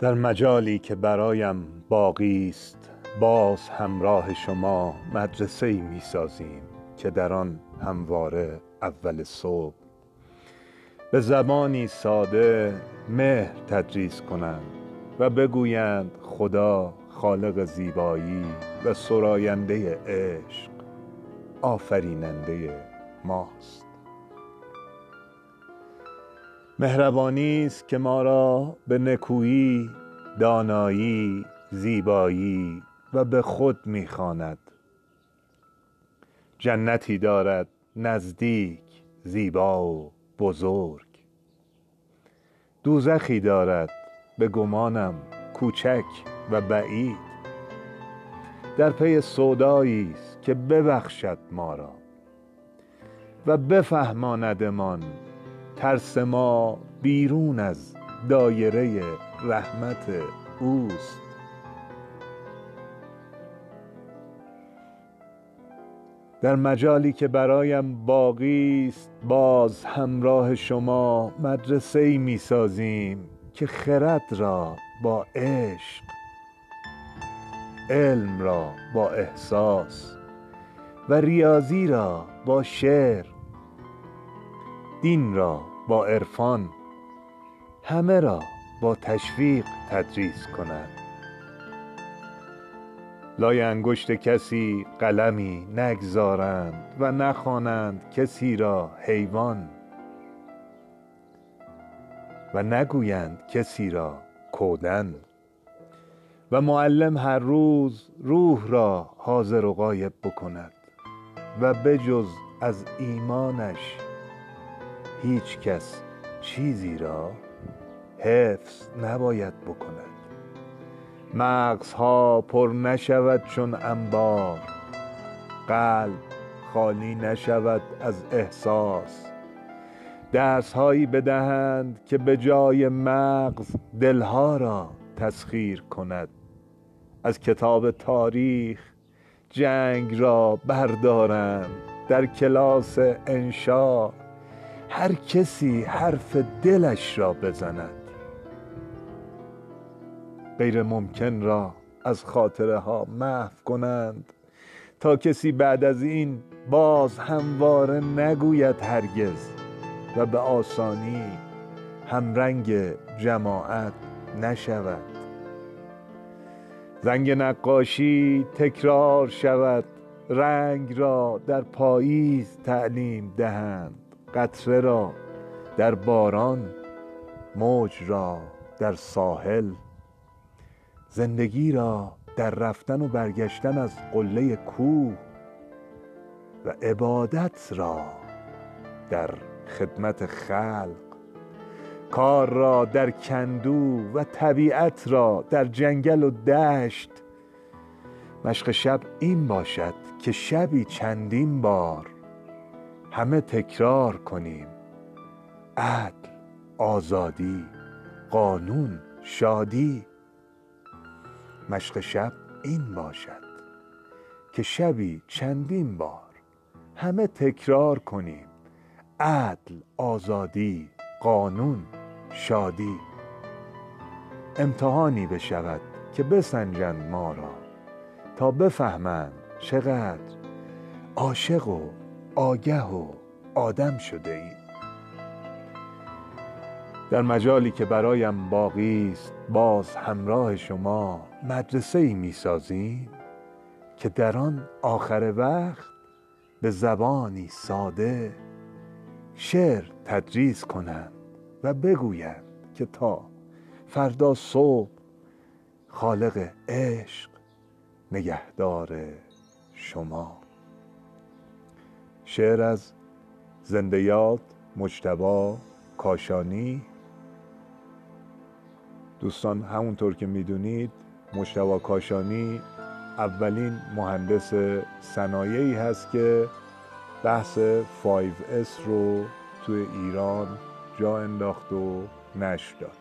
در مجالی که برایم باقی است باز همراه شما مدرسه ای می سازیم که در آن همواره اول صبح. به زبانی ساده مهر تدریس کنند و بگویند خدا خالق زیبایی و سراینده عشق آفریننده ماست. مهربانی است که ما را به نکویی دانایی زیبایی و به خود می‌خواند. جنتی دارد نزدیک زیبا و بزرگ. دوزخی دارد به گمانم کوچک و بعید. در پی سودایی است که ببخشد ما را و بفهماندمان ترس ما بیرون از دایره رحمت اوست. در مجالی که برایم باقی است باز همراه شما مدرسه ای می سازیم که خرد را با عشق علم را با احساس و ریاضی را با شعر دین را با عرفان همه را با تشویق تدریس کند. لای انگشت کسی قلمی نگذارند و نخوانند کسی را حیوان. و نگویند کسی را کودن. و معلم هر روز روح را حاضر و غایب بکند و بجز از ایمانش هیچ کس چیزی را حفظ نباید بکند. مغزها پر نشود چون انبار قلب خالی نشود از احساس. درس هایی بدهند که به جای مغز دلها را تسخیر کند. از کتاب تاریخ جنگ را بردارند در کلاس انشا هر کسی حرف دلش را بزند. غیر ممکن را از خاطره ها محو کنند تا کسی بعد از این باز همواره نگوید هرگز و به آسانی همرنگ جماعت نشود. زنگ نقاشی تکرار شود رنگ را در پاییز تعلیم دهند. قطره را در باران موج را در ساحل زندگی را در رفتن و برگشتن از قله کوه و عبادت را در خدمت خلق. کار را در کندو و طبیعت را در جنگل و دشت. مشق شب این باشد که شبی چندین بار همه تکرار کنیم. عدل آزادی قانون شادی. مشق شب این باشد که شبی چندین بار همه تکرار کنیم. عدل آزادی قانون شادی. امتحانی بشود که بسنجند ما را تا بفهمند چقدر عاشق و آگه و آدم شده ایم در مجالی که برایم باقی است باز همراه شما مدرسه ای می سازیم که در آن آخر وقت به زبانی ساده شعر تدریس کنند و بگویند که تا فردا صبح خالق عشق نگهدار شما. شعر از یاد مجتبا کاشانی. دوستان همونطور که می‌دونید مجتبا کاشانی اولین مهندس صنایعی هست که بحث 5S رو توی ایران جا انداخت و نشر داد.